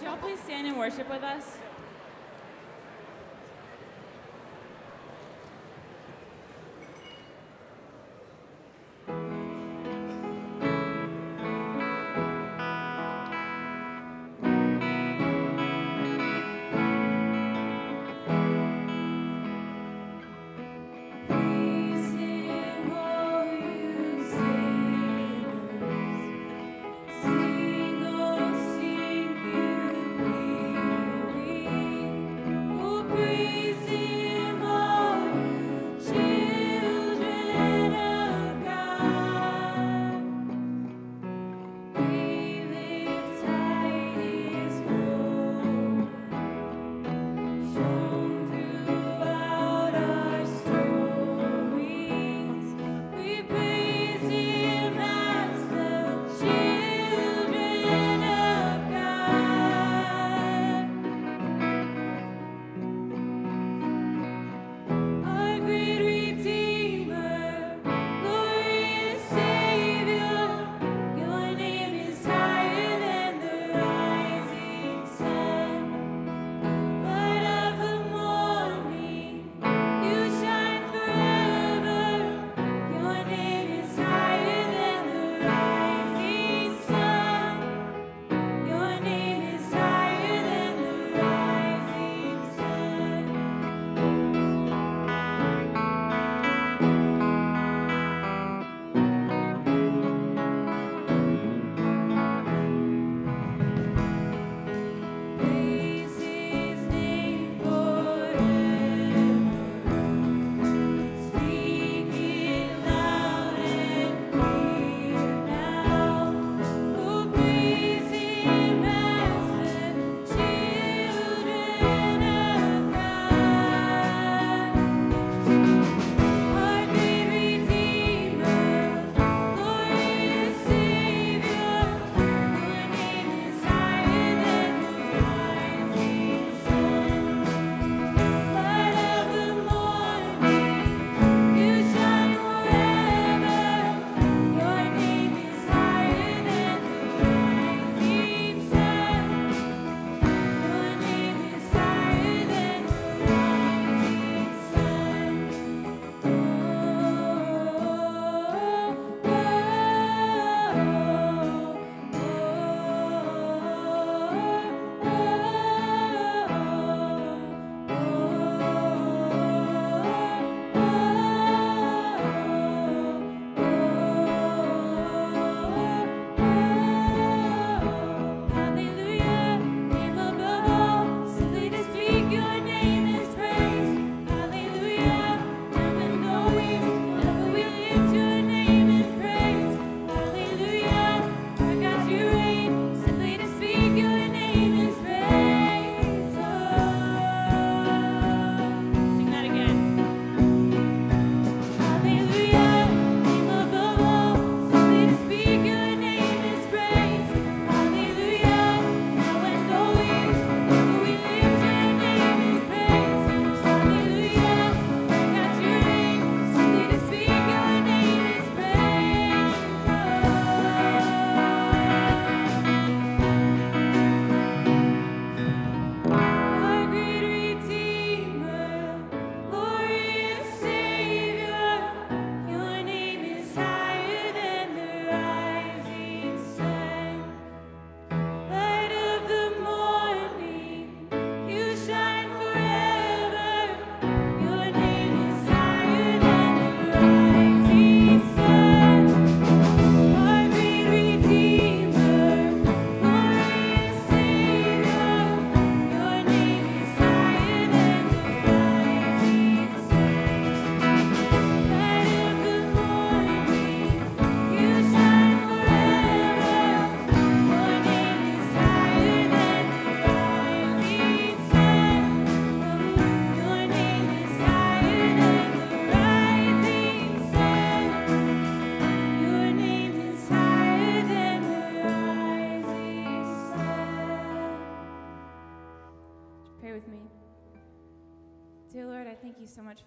Would y'all please stand and worship with us?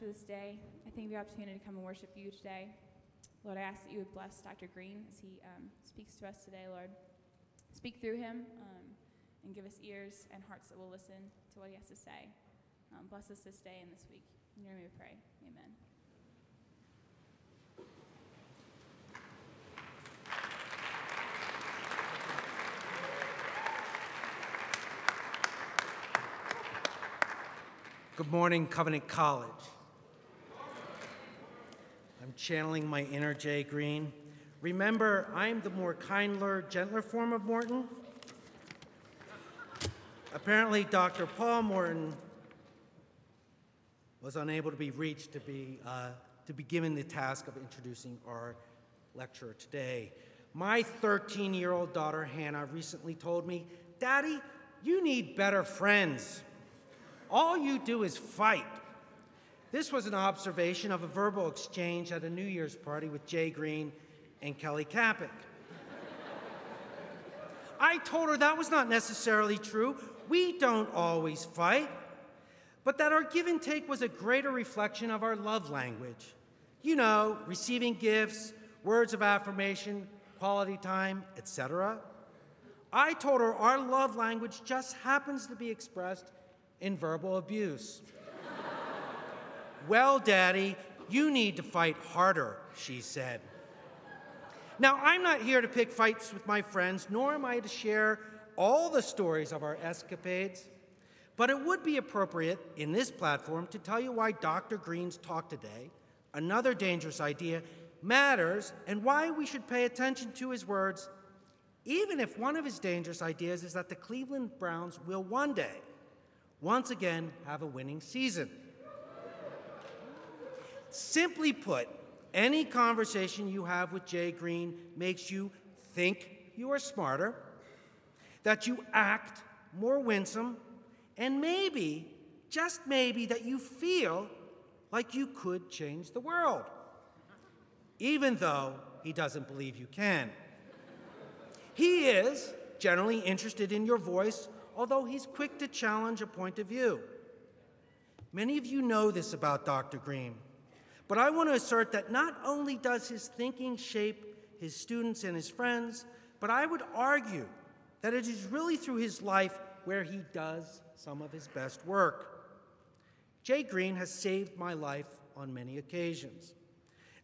For this day. I thank you for the opportunity to come and worship you today. Lord, I ask that you would bless Dr. Green as he um, speaks to us today, Lord. Speak through him um, and give us ears and hearts that will listen to what he has to say. Um, bless us this day and this week. In your name we pray. Amen. Good morning, Covenant College. I'm channeling my inner Jay Green. Remember, I'm the more kindler, gentler form of Morton. Apparently, Dr. Paul Morton was unable to be reached to be, uh, to be given the task of introducing our lecturer today. My 13 year old daughter, Hannah, recently told me, Daddy, you need better friends. All you do is fight. This was an observation of a verbal exchange at a New Year's party with Jay Green and Kelly Kapic. I told her that was not necessarily true. We don't always fight, but that our give and take was a greater reflection of our love language. You know, receiving gifts, words of affirmation, quality time, etc. I told her our love language just happens to be expressed in verbal abuse. Well, Daddy, you need to fight harder, she said. Now, I'm not here to pick fights with my friends, nor am I to share all the stories of our escapades, but it would be appropriate in this platform to tell you why Dr. Green's talk today, another dangerous idea, matters and why we should pay attention to his words, even if one of his dangerous ideas is that the Cleveland Browns will one day once again have a winning season. Simply put, any conversation you have with Jay Green makes you think you are smarter, that you act more winsome, and maybe, just maybe, that you feel like you could change the world, even though he doesn't believe you can. He is generally interested in your voice although he's quick to challenge a point of view. Many of you know this about Dr. Green, but I want to assert that not only does his thinking shape his students and his friends, but I would argue that it is really through his life where he does some of his best work. Jay Green has saved my life on many occasions.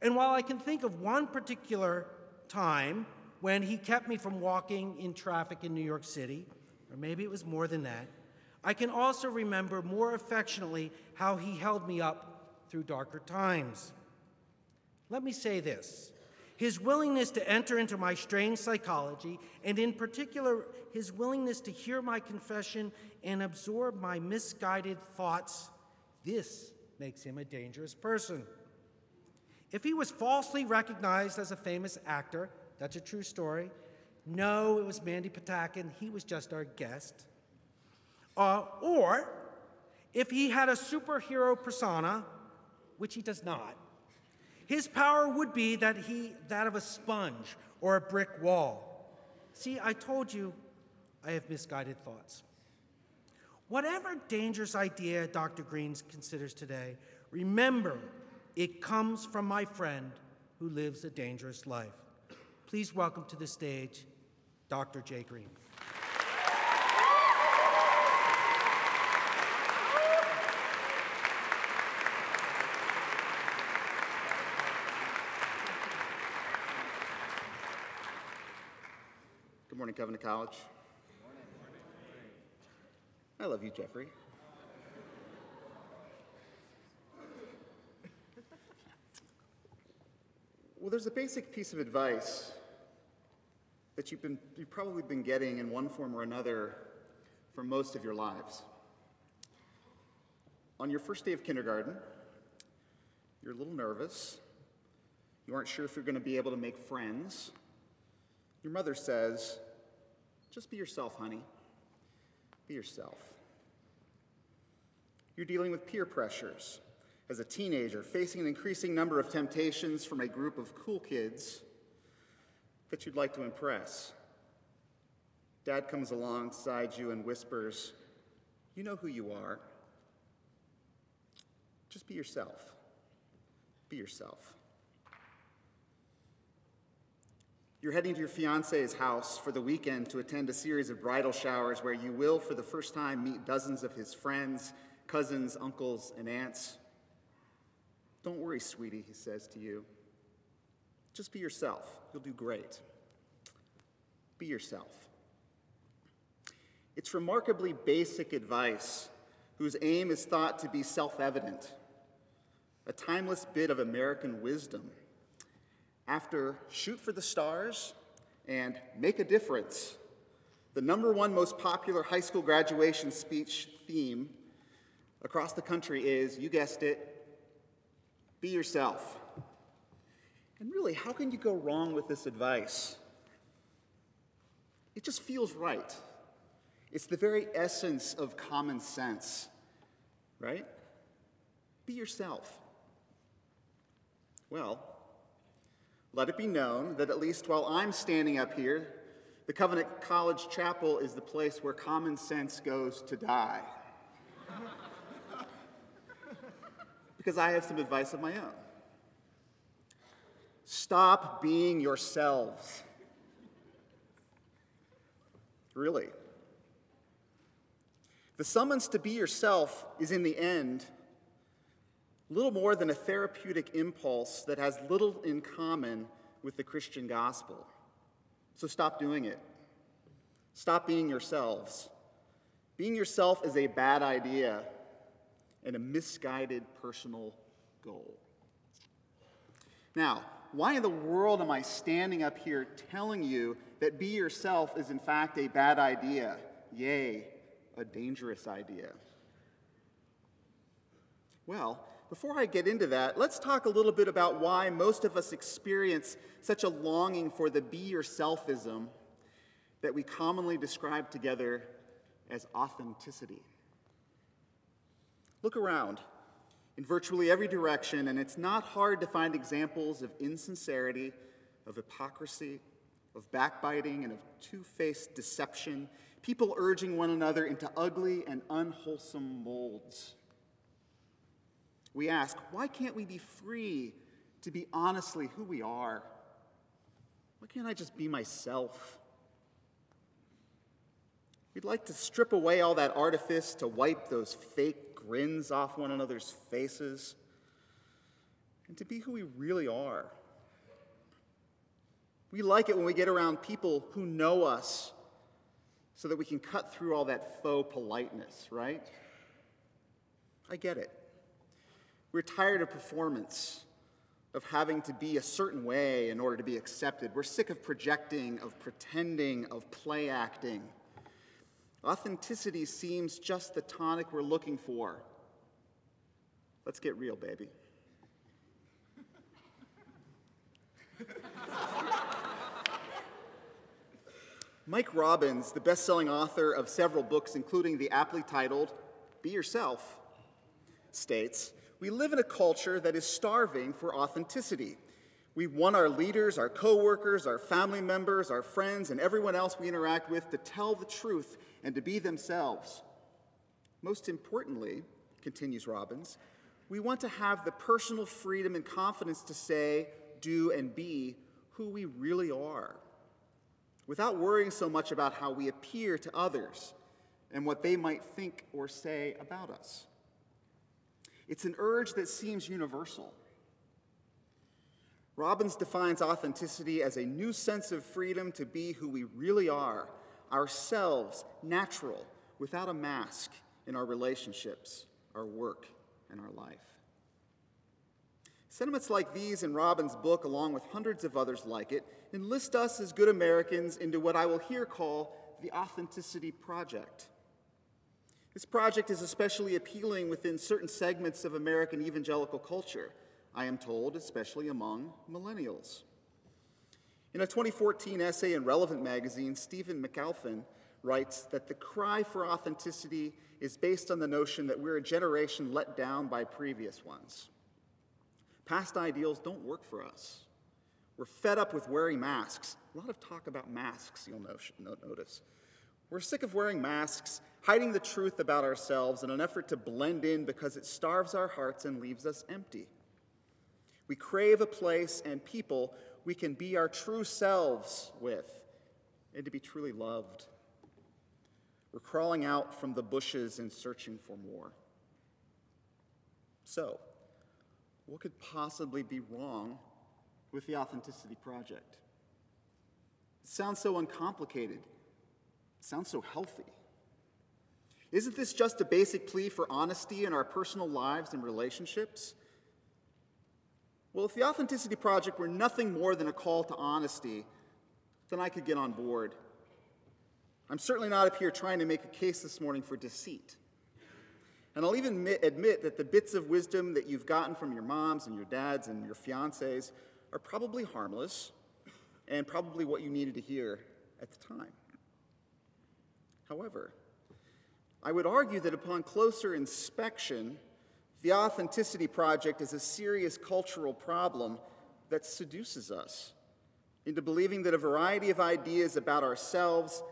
And while I can think of one particular time when he kept me from walking in traffic in New York City, or maybe it was more than that. I can also remember more affectionately how he held me up through darker times. Let me say this his willingness to enter into my strange psychology, and in particular, his willingness to hear my confession and absorb my misguided thoughts, this makes him a dangerous person. If he was falsely recognized as a famous actor, that's a true story, no, it was Mandy Patinkin. He was just our guest. Uh, or if he had a superhero persona, which he does not, his power would be that he that of a sponge or a brick wall. See, I told you I have misguided thoughts. Whatever dangerous idea Dr. Greens considers today, remember it comes from my friend who lives a dangerous life. Please welcome to the stage Dr. Jay Green. Morning, Covenant College. I love you, Jeffrey. Well, there's a basic piece of advice that you've, been, you've probably been getting in one form or another for most of your lives. On your first day of kindergarten, you're a little nervous. You aren't sure if you're going to be able to make friends. Your mother says, just be yourself, honey. Be yourself. You're dealing with peer pressures as a teenager, facing an increasing number of temptations from a group of cool kids that you'd like to impress. Dad comes alongside you and whispers, You know who you are. Just be yourself. Be yourself. You're heading to your fiance's house for the weekend to attend a series of bridal showers where you will, for the first time, meet dozens of his friends, cousins, uncles, and aunts. Don't worry, sweetie, he says to you. Just be yourself. You'll do great. Be yourself. It's remarkably basic advice whose aim is thought to be self evident, a timeless bit of American wisdom after Shoot for the Stars and Make a Difference, the number one most popular high school graduation speech theme across the country is, you guessed it, be yourself. And really, how can you go wrong with this advice? It just feels right. It's the very essence of common sense, right? Be yourself. Well, let it be known that at least while I'm standing up here, the Covenant College Chapel is the place where common sense goes to die. because I have some advice of my own. Stop being yourselves. Really. The summons to be yourself is, in the end, little more than a therapeutic impulse that has little in common with the Christian gospel. So stop doing it. Stop being yourselves. Being yourself is a bad idea and a misguided personal goal. Now, why in the world am I standing up here telling you that be yourself is in fact a bad idea? Yea, a dangerous idea. Well, before I get into that, let's talk a little bit about why most of us experience such a longing for the be yourselfism that we commonly describe together as authenticity. Look around in virtually every direction, and it's not hard to find examples of insincerity, of hypocrisy, of backbiting, and of two faced deception, people urging one another into ugly and unwholesome molds. We ask, why can't we be free to be honestly who we are? Why can't I just be myself? We'd like to strip away all that artifice to wipe those fake grins off one another's faces and to be who we really are. We like it when we get around people who know us so that we can cut through all that faux politeness, right? I get it. We're tired of performance, of having to be a certain way in order to be accepted. We're sick of projecting, of pretending, of play acting. Authenticity seems just the tonic we're looking for. Let's get real, baby. Mike Robbins, the best selling author of several books, including the aptly titled Be Yourself, states we live in a culture that is starving for authenticity. We want our leaders, our coworkers, our family members, our friends, and everyone else we interact with to tell the truth and to be themselves. Most importantly, continues Robbins, we want to have the personal freedom and confidence to say, do, and be who we really are without worrying so much about how we appear to others and what they might think or say about us. It's an urge that seems universal. Robbins defines authenticity as a new sense of freedom to be who we really are, ourselves, natural, without a mask in our relationships, our work, and our life. Sentiments like these in Robbins' book, along with hundreds of others like it, enlist us as good Americans into what I will here call the Authenticity Project. This project is especially appealing within certain segments of American evangelical culture, I am told, especially among millennials. In a 2014 essay in Relevant magazine, Stephen McAlpine writes that the cry for authenticity is based on the notion that we're a generation let down by previous ones. Past ideals don't work for us. We're fed up with wearing masks. A lot of talk about masks, you'll notice. We're sick of wearing masks, hiding the truth about ourselves in an effort to blend in because it starves our hearts and leaves us empty. We crave a place and people we can be our true selves with and to be truly loved. We're crawling out from the bushes and searching for more. So, what could possibly be wrong with the Authenticity Project? It sounds so uncomplicated. Sounds so healthy. Isn't this just a basic plea for honesty in our personal lives and relationships? Well, if the Authenticity Project were nothing more than a call to honesty, then I could get on board. I'm certainly not up here trying to make a case this morning for deceit. And I'll even admit, that the bits of wisdom that you've gotten from your moms and your dads and your fiancés are probably harmless and probably what you needed to hear at the time. However, I would argue that upon closer inspection, the Authenticity Project is a serious cultural problem that seduces us into believing that a variety of ideas about ourselves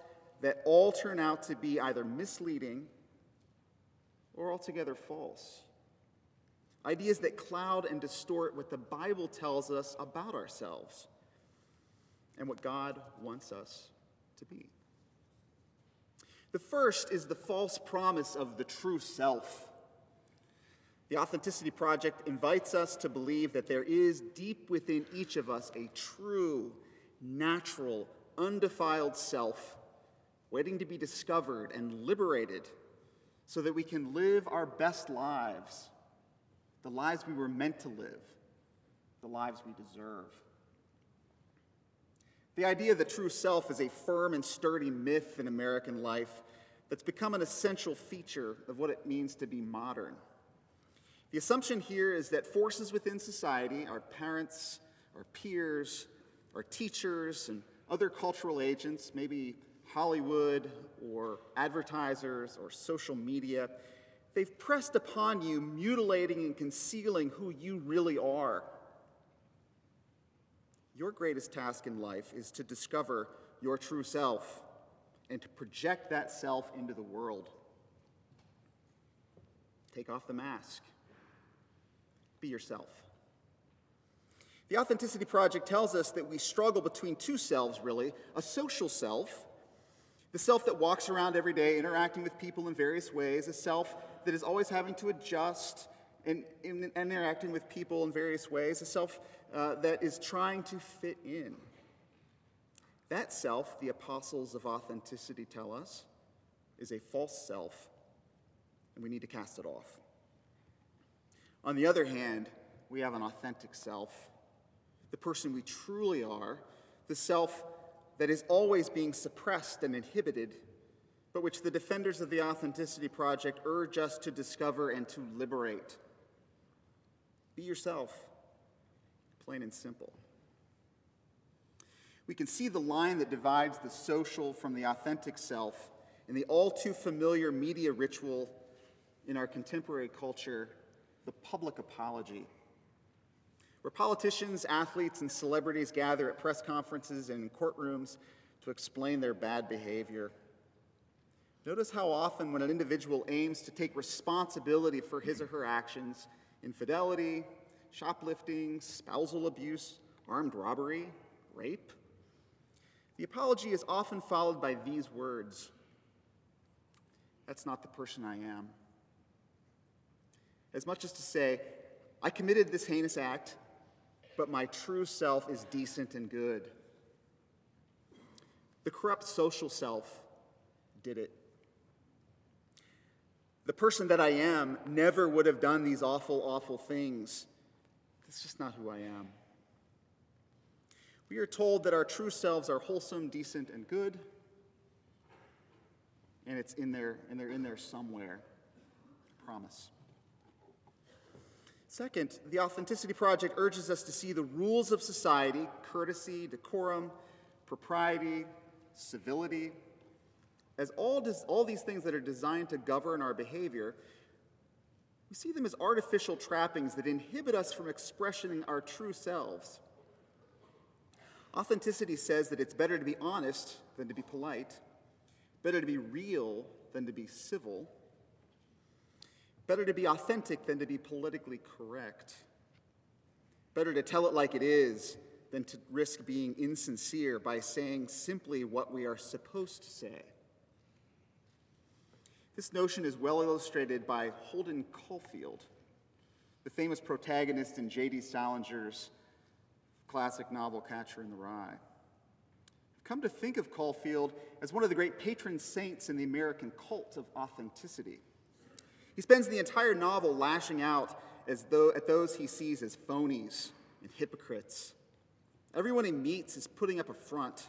that all turn out to be either misleading or altogether false. Ideas that cloud and distort what the Bible tells us about ourselves and what God wants us to be. The first is the false promise of the true self. The Authenticity Project invites us to believe that there is deep within each of us a true, natural, undefiled self waiting to be discovered and liberated so that we can live our best lives, the lives we were meant to live, the lives we deserve. The idea of the true self is a firm and sturdy myth in American life that's become an essential feature of what it means to be modern. The assumption here is that forces within society, our parents, our peers, our teachers, and other cultural agents, maybe Hollywood or advertisers or social media, they've pressed upon you, mutilating and concealing who you really are. Your greatest task in life is to discover your true self and to project that self into the world. Take off the mask, be yourself. The Authenticity Project tells us that we struggle between two selves, really a social self, the self that walks around every day interacting with people in various ways, a self that is always having to adjust and, and interacting with people in various ways, a self uh, that is trying to fit in. That self, the apostles of authenticity tell us, is a false self, and we need to cast it off. On the other hand, we have an authentic self, the person we truly are, the self that is always being suppressed and inhibited, but which the defenders of the Authenticity Project urge us to discover and to liberate. Be yourself, plain and simple. We can see the line that divides the social from the authentic self in the all too familiar media ritual in our contemporary culture, the public apology. Where politicians, athletes, and celebrities gather at press conferences and in courtrooms to explain their bad behavior. Notice how often, when an individual aims to take responsibility for his or her actions, infidelity, shoplifting, spousal abuse, armed robbery, rape, the apology is often followed by these words That's not the person I am. As much as to say, I committed this heinous act, but my true self is decent and good. The corrupt social self did it. The person that I am never would have done these awful, awful things. That's just not who I am. We are told that our true selves are wholesome, decent, and good, and it's in there, and they're in there somewhere. I promise. Second, the Authenticity Project urges us to see the rules of society courtesy, decorum, propriety, civility as all, des- all these things that are designed to govern our behavior. We see them as artificial trappings that inhibit us from expressing our true selves. Authenticity says that it's better to be honest than to be polite, Better to be real than to be civil. Better to be authentic than to be politically correct. Better to tell it like it is than to risk being insincere by saying simply what we are supposed to say. This notion is well illustrated by Holden Caulfield, the famous protagonist in J.D. Salinger's classic novel Catcher in the Rye. I've come to think of Caulfield as one of the great patron saints in the American cult of authenticity. He spends the entire novel lashing out as though at those he sees as phonies and hypocrites. Everyone he meets is putting up a front.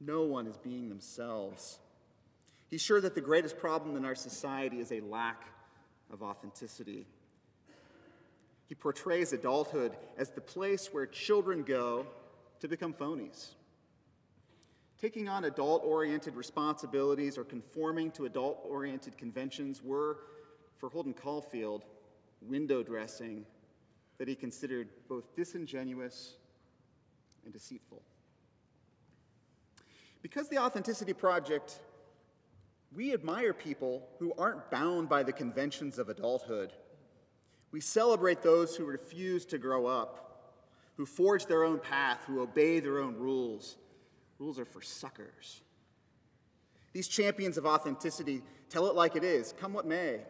No one is being themselves. He's sure that the greatest problem in our society is a lack of authenticity. He portrays adulthood as the place where children go to become phonies. Taking on adult oriented responsibilities or conforming to adult oriented conventions were, for Holden Caulfield, window dressing that he considered both disingenuous and deceitful. Because the Authenticity Project we admire people who aren't bound by the conventions of adulthood. We celebrate those who refuse to grow up, who forge their own path, who obey their own rules. Rules are for suckers. These champions of authenticity tell it like it is, come what may.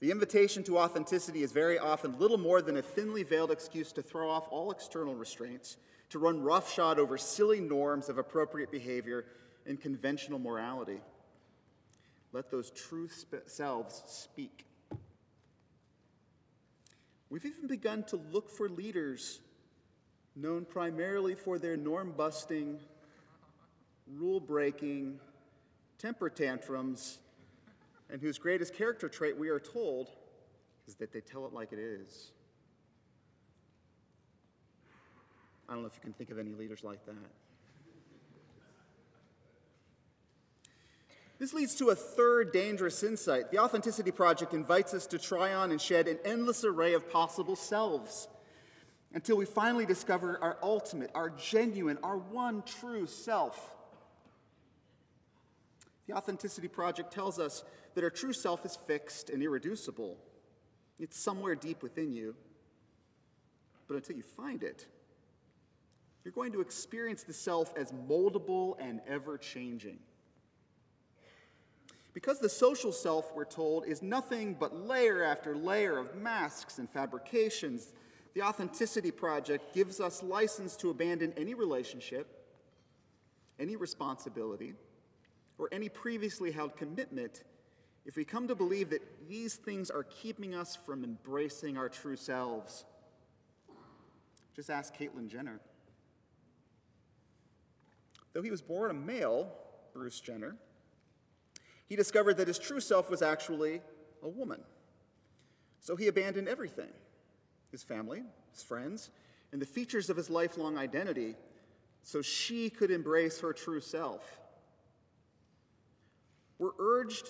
The invitation to authenticity is very often little more than a thinly veiled excuse to throw off all external restraints, to run roughshod over silly norms of appropriate behavior and conventional morality. Let those true sp- selves speak. We've even begun to look for leaders known primarily for their norm busting, rule breaking, temper tantrums, and whose greatest character trait, we are told, is that they tell it like it is. I don't know if you can think of any leaders like that. This leads to a third dangerous insight. The Authenticity Project invites us to try on and shed an endless array of possible selves until we finally discover our ultimate, our genuine, our one true self. The Authenticity Project tells us that our true self is fixed and irreducible. It's somewhere deep within you. But until you find it, you're going to experience the self as moldable and ever changing. Because the social self, we're told, is nothing but layer after layer of masks and fabrications, the Authenticity Project gives us license to abandon any relationship, any responsibility, or any previously held commitment if we come to believe that these things are keeping us from embracing our true selves. Just ask Caitlyn Jenner. Though he was born a male, Bruce Jenner, he discovered that his true self was actually a woman. So he abandoned everything his family, his friends, and the features of his lifelong identity so she could embrace her true self. We're urged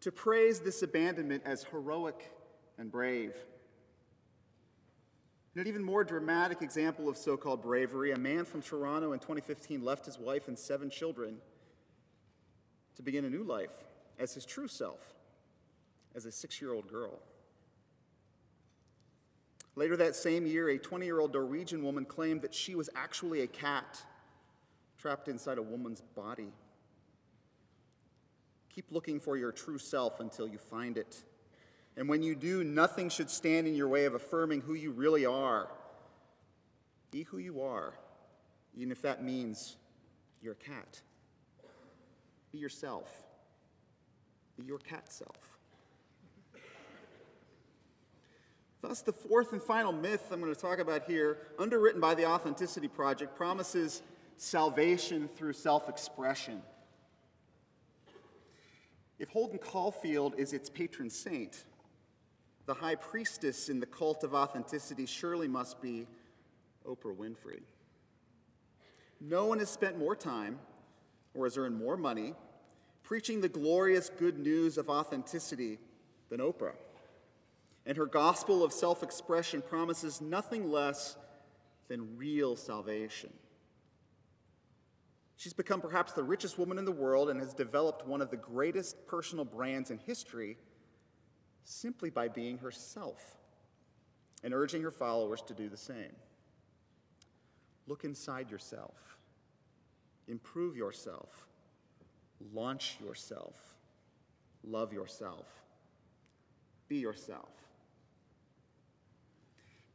to praise this abandonment as heroic and brave. In an even more dramatic example of so called bravery, a man from Toronto in 2015 left his wife and seven children to begin a new life as his true self, as a six year old girl. Later that same year, a 20 year old Norwegian woman claimed that she was actually a cat trapped inside a woman's body. Keep looking for your true self until you find it. And when you do, nothing should stand in your way of affirming who you really are. Be who you are, even if that means you're a cat. Be yourself. Be your cat self. Thus, the fourth and final myth I'm going to talk about here, underwritten by the Authenticity Project, promises salvation through self expression. If Holden Caulfield is its patron saint, the high priestess in the cult of authenticity surely must be Oprah Winfrey. No one has spent more time or has earned more money preaching the glorious good news of authenticity than Oprah. And her gospel of self expression promises nothing less than real salvation. She's become perhaps the richest woman in the world and has developed one of the greatest personal brands in history simply by being herself and urging her followers to do the same. Look inside yourself, improve yourself, launch yourself, love yourself, be yourself.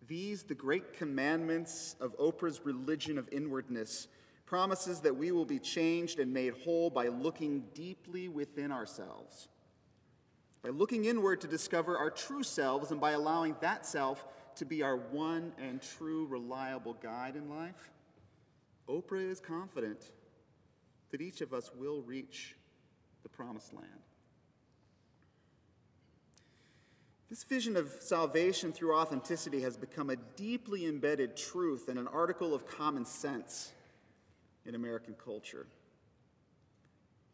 These, the great commandments of Oprah's religion of inwardness, promises that we will be changed and made whole by looking deeply within ourselves, by looking inward to discover our true selves, and by allowing that self to be our one and true reliable guide in life. Oprah is confident that each of us will reach the promised land. This vision of salvation through authenticity has become a deeply embedded truth and an article of common sense in American culture.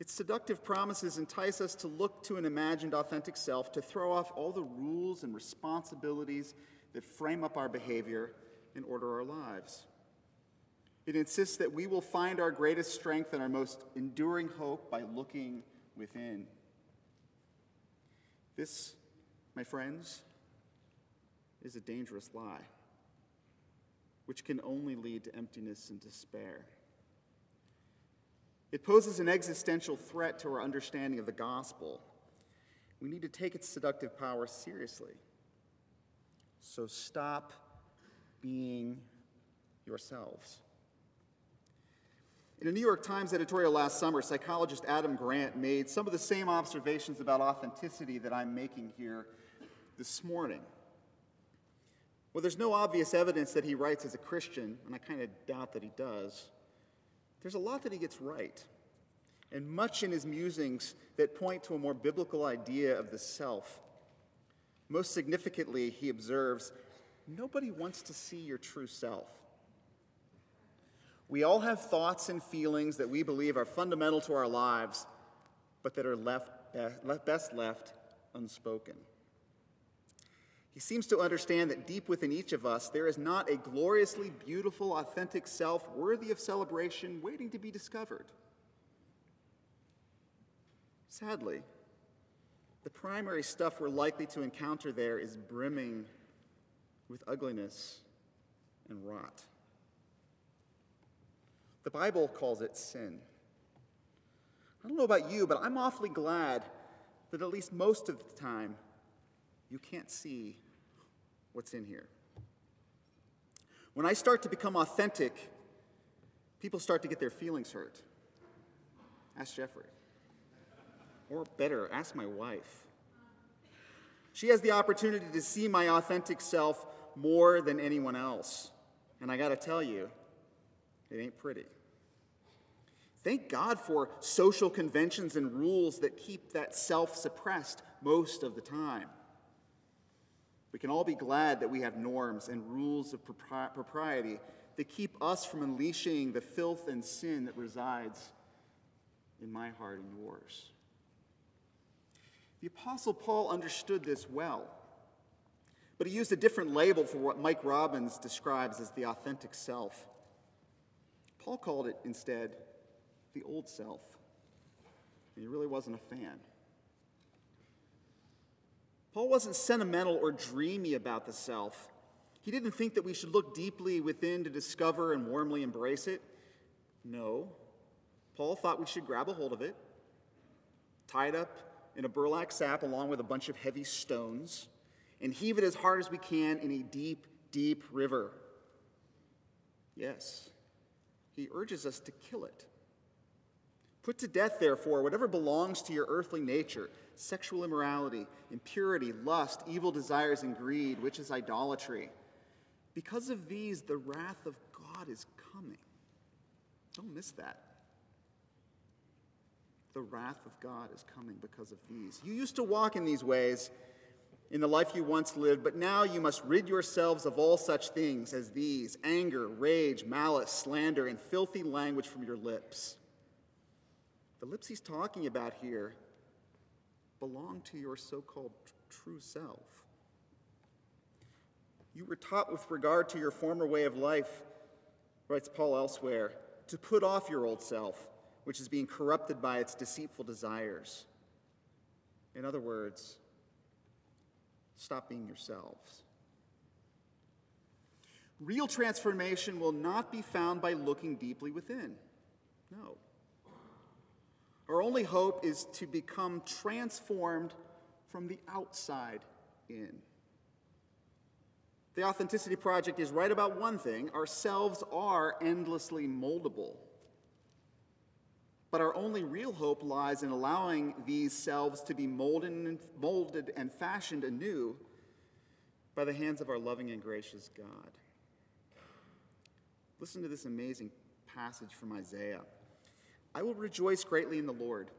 Its seductive promises entice us to look to an imagined authentic self, to throw off all the rules and responsibilities that frame up our behavior and order our lives. It insists that we will find our greatest strength and our most enduring hope by looking within. This, my friends, is a dangerous lie, which can only lead to emptiness and despair. It poses an existential threat to our understanding of the gospel. We need to take its seductive power seriously. So stop being yourselves. In a New York Times editorial last summer, psychologist Adam Grant made some of the same observations about authenticity that I'm making here this morning. Well, there's no obvious evidence that he writes as a Christian, and I kind of doubt that he does. There's a lot that he gets right, and much in his musings that point to a more biblical idea of the self. Most significantly, he observes nobody wants to see your true self. We all have thoughts and feelings that we believe are fundamental to our lives, but that are left, uh, best left unspoken. He seems to understand that deep within each of us, there is not a gloriously beautiful, authentic self worthy of celebration waiting to be discovered. Sadly, the primary stuff we're likely to encounter there is brimming with ugliness and rot. The Bible calls it sin. I don't know about you, but I'm awfully glad that at least most of the time you can't see what's in here. When I start to become authentic, people start to get their feelings hurt. Ask Jeffrey. Or better, ask my wife. She has the opportunity to see my authentic self more than anyone else. And I got to tell you, it ain't pretty. Thank God for social conventions and rules that keep that self suppressed most of the time. We can all be glad that we have norms and rules of propri- propriety that keep us from unleashing the filth and sin that resides in my heart and yours. The Apostle Paul understood this well, but he used a different label for what Mike Robbins describes as the authentic self. Paul called it instead the old self, and he really wasn't a fan. Paul wasn't sentimental or dreamy about the self. He didn't think that we should look deeply within to discover and warmly embrace it. No. Paul thought we should grab a hold of it, tie it up in a burlap sack along with a bunch of heavy stones, and heave it as hard as we can in a deep, deep river. Yes, he urges us to kill it. Put to death, therefore, whatever belongs to your earthly nature sexual immorality, impurity, lust, evil desires, and greed, which is idolatry. Because of these, the wrath of God is coming. Don't miss that. The wrath of God is coming because of these. You used to walk in these ways in the life you once lived, but now you must rid yourselves of all such things as these anger, rage, malice, slander, and filthy language from your lips. The lips he's talking about here belong to your so called true self. You were taught with regard to your former way of life, writes Paul elsewhere, to put off your old self, which is being corrupted by its deceitful desires. In other words, stop being yourselves. Real transformation will not be found by looking deeply within. No. Our only hope is to become transformed from the outside in. The Authenticity Project is right about one thing ourselves are endlessly moldable. But our only real hope lies in allowing these selves to be molded and, fashioned anew by the hands of our loving and gracious God. Listen to this amazing passage from Isaiah. I will rejoice greatly in the Lord.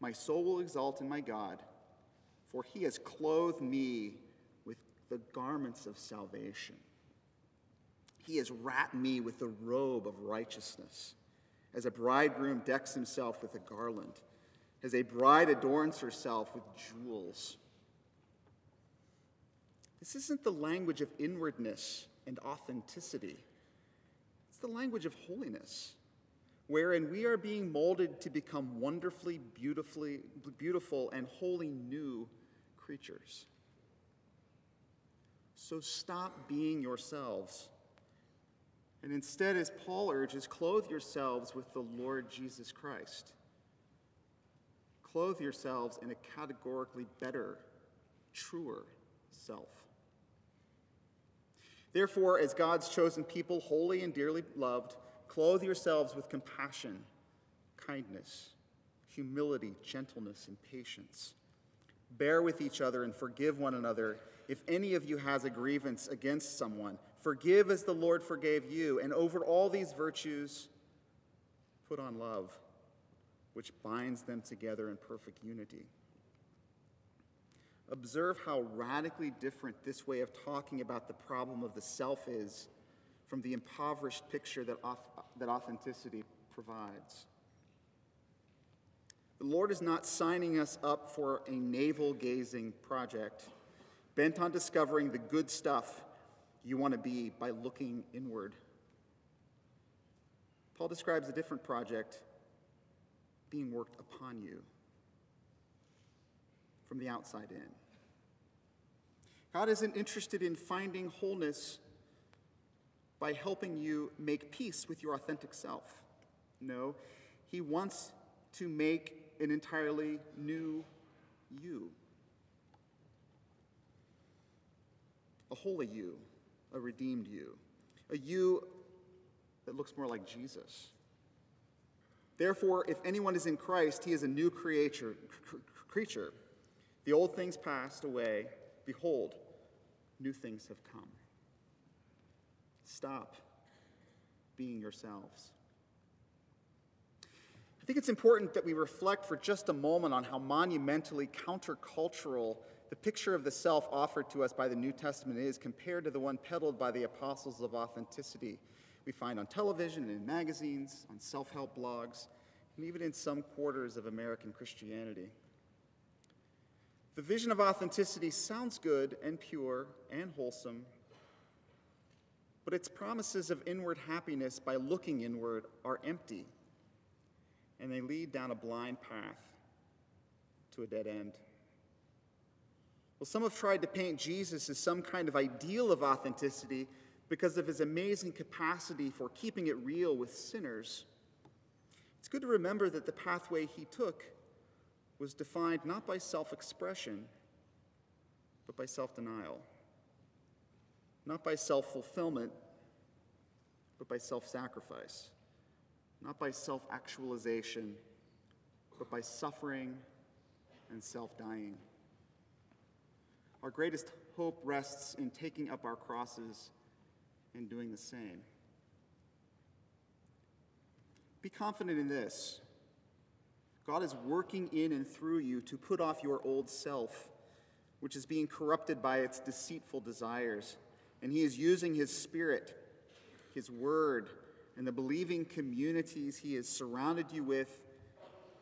My soul will exult in my God, for he has clothed me with the garments of salvation. He has wrapped me with the robe of righteousness, as a bridegroom decks himself with a garland, as a bride adorns herself with jewels. This isn't the language of inwardness and authenticity, it's the language of holiness wherein we are being molded to become wonderfully, beautifully, beautiful, and wholly new creatures. So stop being yourselves. And instead, as Paul urges, clothe yourselves with the Lord Jesus Christ. Clothe yourselves in a categorically better, truer self. Therefore, as God's chosen people, holy and dearly loved, clothe yourselves with compassion, kindness, humility, gentleness, and patience. Bear with each other and forgive one another. If any of you has a grievance against someone, forgive as the Lord forgave you. And over all these virtues, put on love, which binds them together in perfect unity. Observe how radically different this way of talking about the problem of the self is from the impoverished picture that, that authenticity provides. The Lord is not signing us up for a navel gazing project bent on discovering the good stuff you want to be by looking inward. Paul describes a different project being worked upon you from the outside in. God isn't interested in finding wholeness by helping you make peace with your authentic self. No, He wants to make an entirely new you. A holy you, a redeemed you, a you that looks more like Jesus. Therefore, if anyone is in Christ, he is a new creature. creature. The old things passed away. Behold, new things have come. Stop being yourselves. I think it's important that we reflect for just a moment on how monumentally countercultural the picture of the self offered to us by the New Testament is compared to the one peddled by the apostles of authenticity we find on television and in magazines, on self help blogs, and even in some quarters of American Christianity. The vision of authenticity sounds good and pure and wholesome but its promises of inward happiness by looking inward are empty, and they lead down a blind path to a dead end. Well, some have tried to paint Jesus as some kind of ideal of authenticity because of his amazing capacity for keeping it real with sinners. It's good to remember that the pathway he took was defined not by self expression, but by self denial not by self fulfillment, but by self sacrifice, not by self actualization, but by suffering and self dying. Our greatest hope rests in taking up our crosses and doing the same. Be confident in this God is working in and through you to put off your old self, which is being corrupted by its deceitful desires and He is using His Spirit, His Word, and the believing communities He has surrounded you with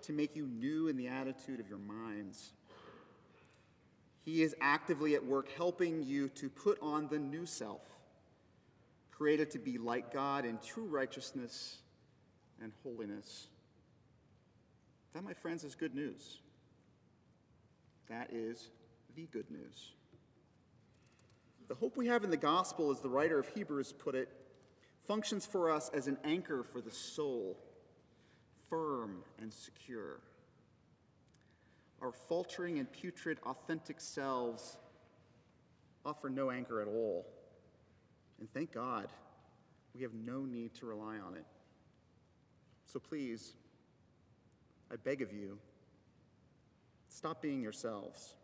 to make you new in the attitude of your minds. He is actively at work helping you to put on the new self, created to be like God in true righteousness and holiness. That, my friends, is good news. That is the good news. The hope we have in the gospel, as the writer of Hebrews put it, functions for us as an anchor for the soul, firm and secure. Our faltering and putrid authentic selves offer no anchor at all. And thank God, we have no need to rely on it. So please, I beg of you, stop being yourselves.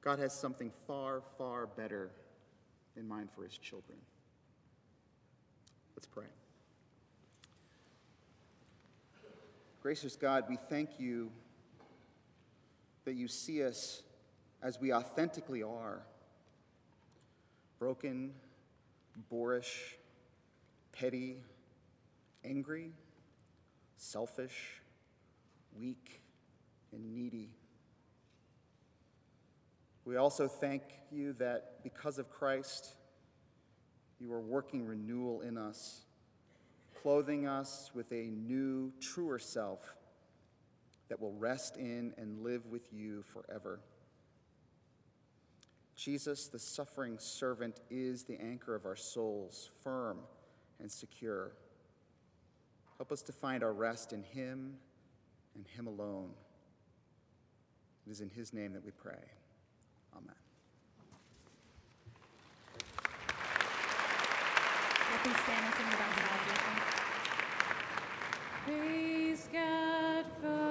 God has something far, far better in mind for his children. Let's pray. Gracious God, we thank you that you see us as we authentically are broken, boorish, petty, angry, selfish, weak, and needy. We also thank you that because of Christ, you are working renewal in us, clothing us with a new, truer self that will rest in and live with you forever. Jesus, the suffering servant, is the anchor of our souls, firm and secure. Help us to find our rest in Him and Him alone. It is in His name that we pray. Amen. Please stand and sing the Praise God for